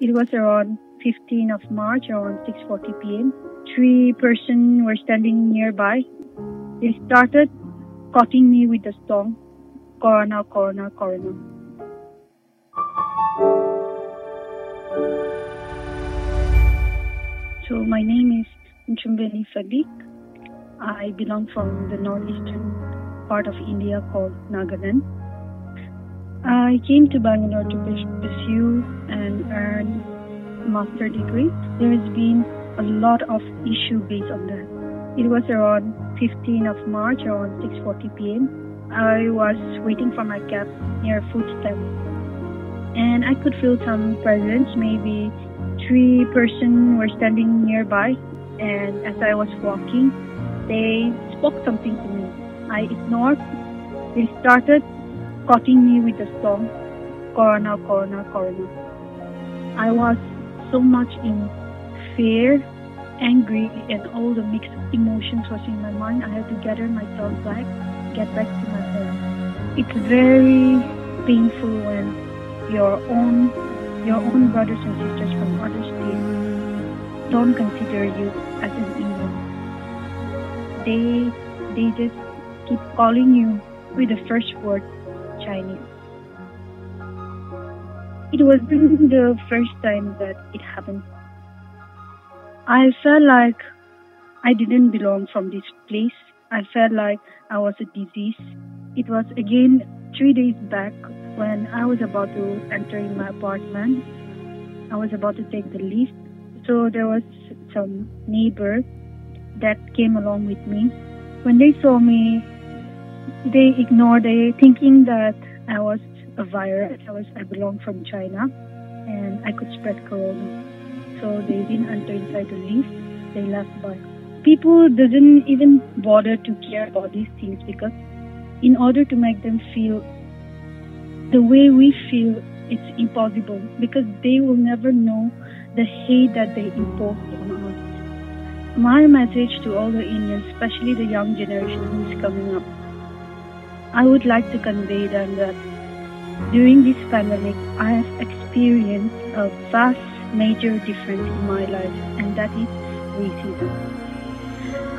It was around 15th of March around 6:40 p.m. Three person were standing nearby. They started cutting me with the stone. Corona, corona, corona. So my name is Nchumbeni Sadiq. I belong from the northeastern part of India called Nagaland. I came to Bangalore to pursue and earn a master degree. There has been a lot of issue based on that. It was around 15th of March around 6:40 p.m. I was waiting for my cab near footstep, and I could feel some presence. Maybe three person were standing nearby, and as I was walking, they spoke something to me. I ignored. They started cutting me with the song Corona, Corona, Corona. I was so much in fear, angry, and all the mixed emotions was in my mind. I had to gather myself back, get back to myself. It's very painful when your own your own brothers and sisters from other states don't consider you as an Indian. They they just keep calling you with the first word It wasn't the first time that it happened. I felt like I didn't belong from this place. I felt like I was a disease. It was again three days back when I was about to enter in my apartment. I was about to take the lift. So there was some neighbor that came along with me. When they saw me, they ignored it, thinking that I was a virus. I was I belong from China, and I could spread corona. So they didn't enter inside the lift. They left by. People didn't even bother to care about these things because, in order to make them feel the way we feel, it's impossible because they will never know the hate that they impose on us. My message to all the Indians, especially the young generation who is coming up, I would like to convey them that during this pandemic, I have experienced a vast major difference in my life, and that is racism.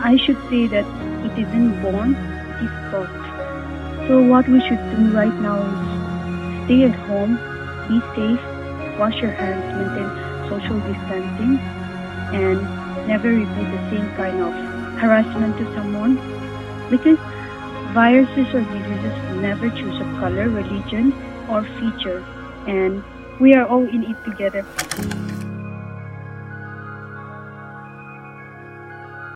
I should say that it isn't born, it is taught. So, what we should do right now is stay at home, be safe, wash your hands, maintain social distancing, and never repeat the same kind of harassment to someone because viruses or diseases never choose a color, religion, or feature, and we are all in it together.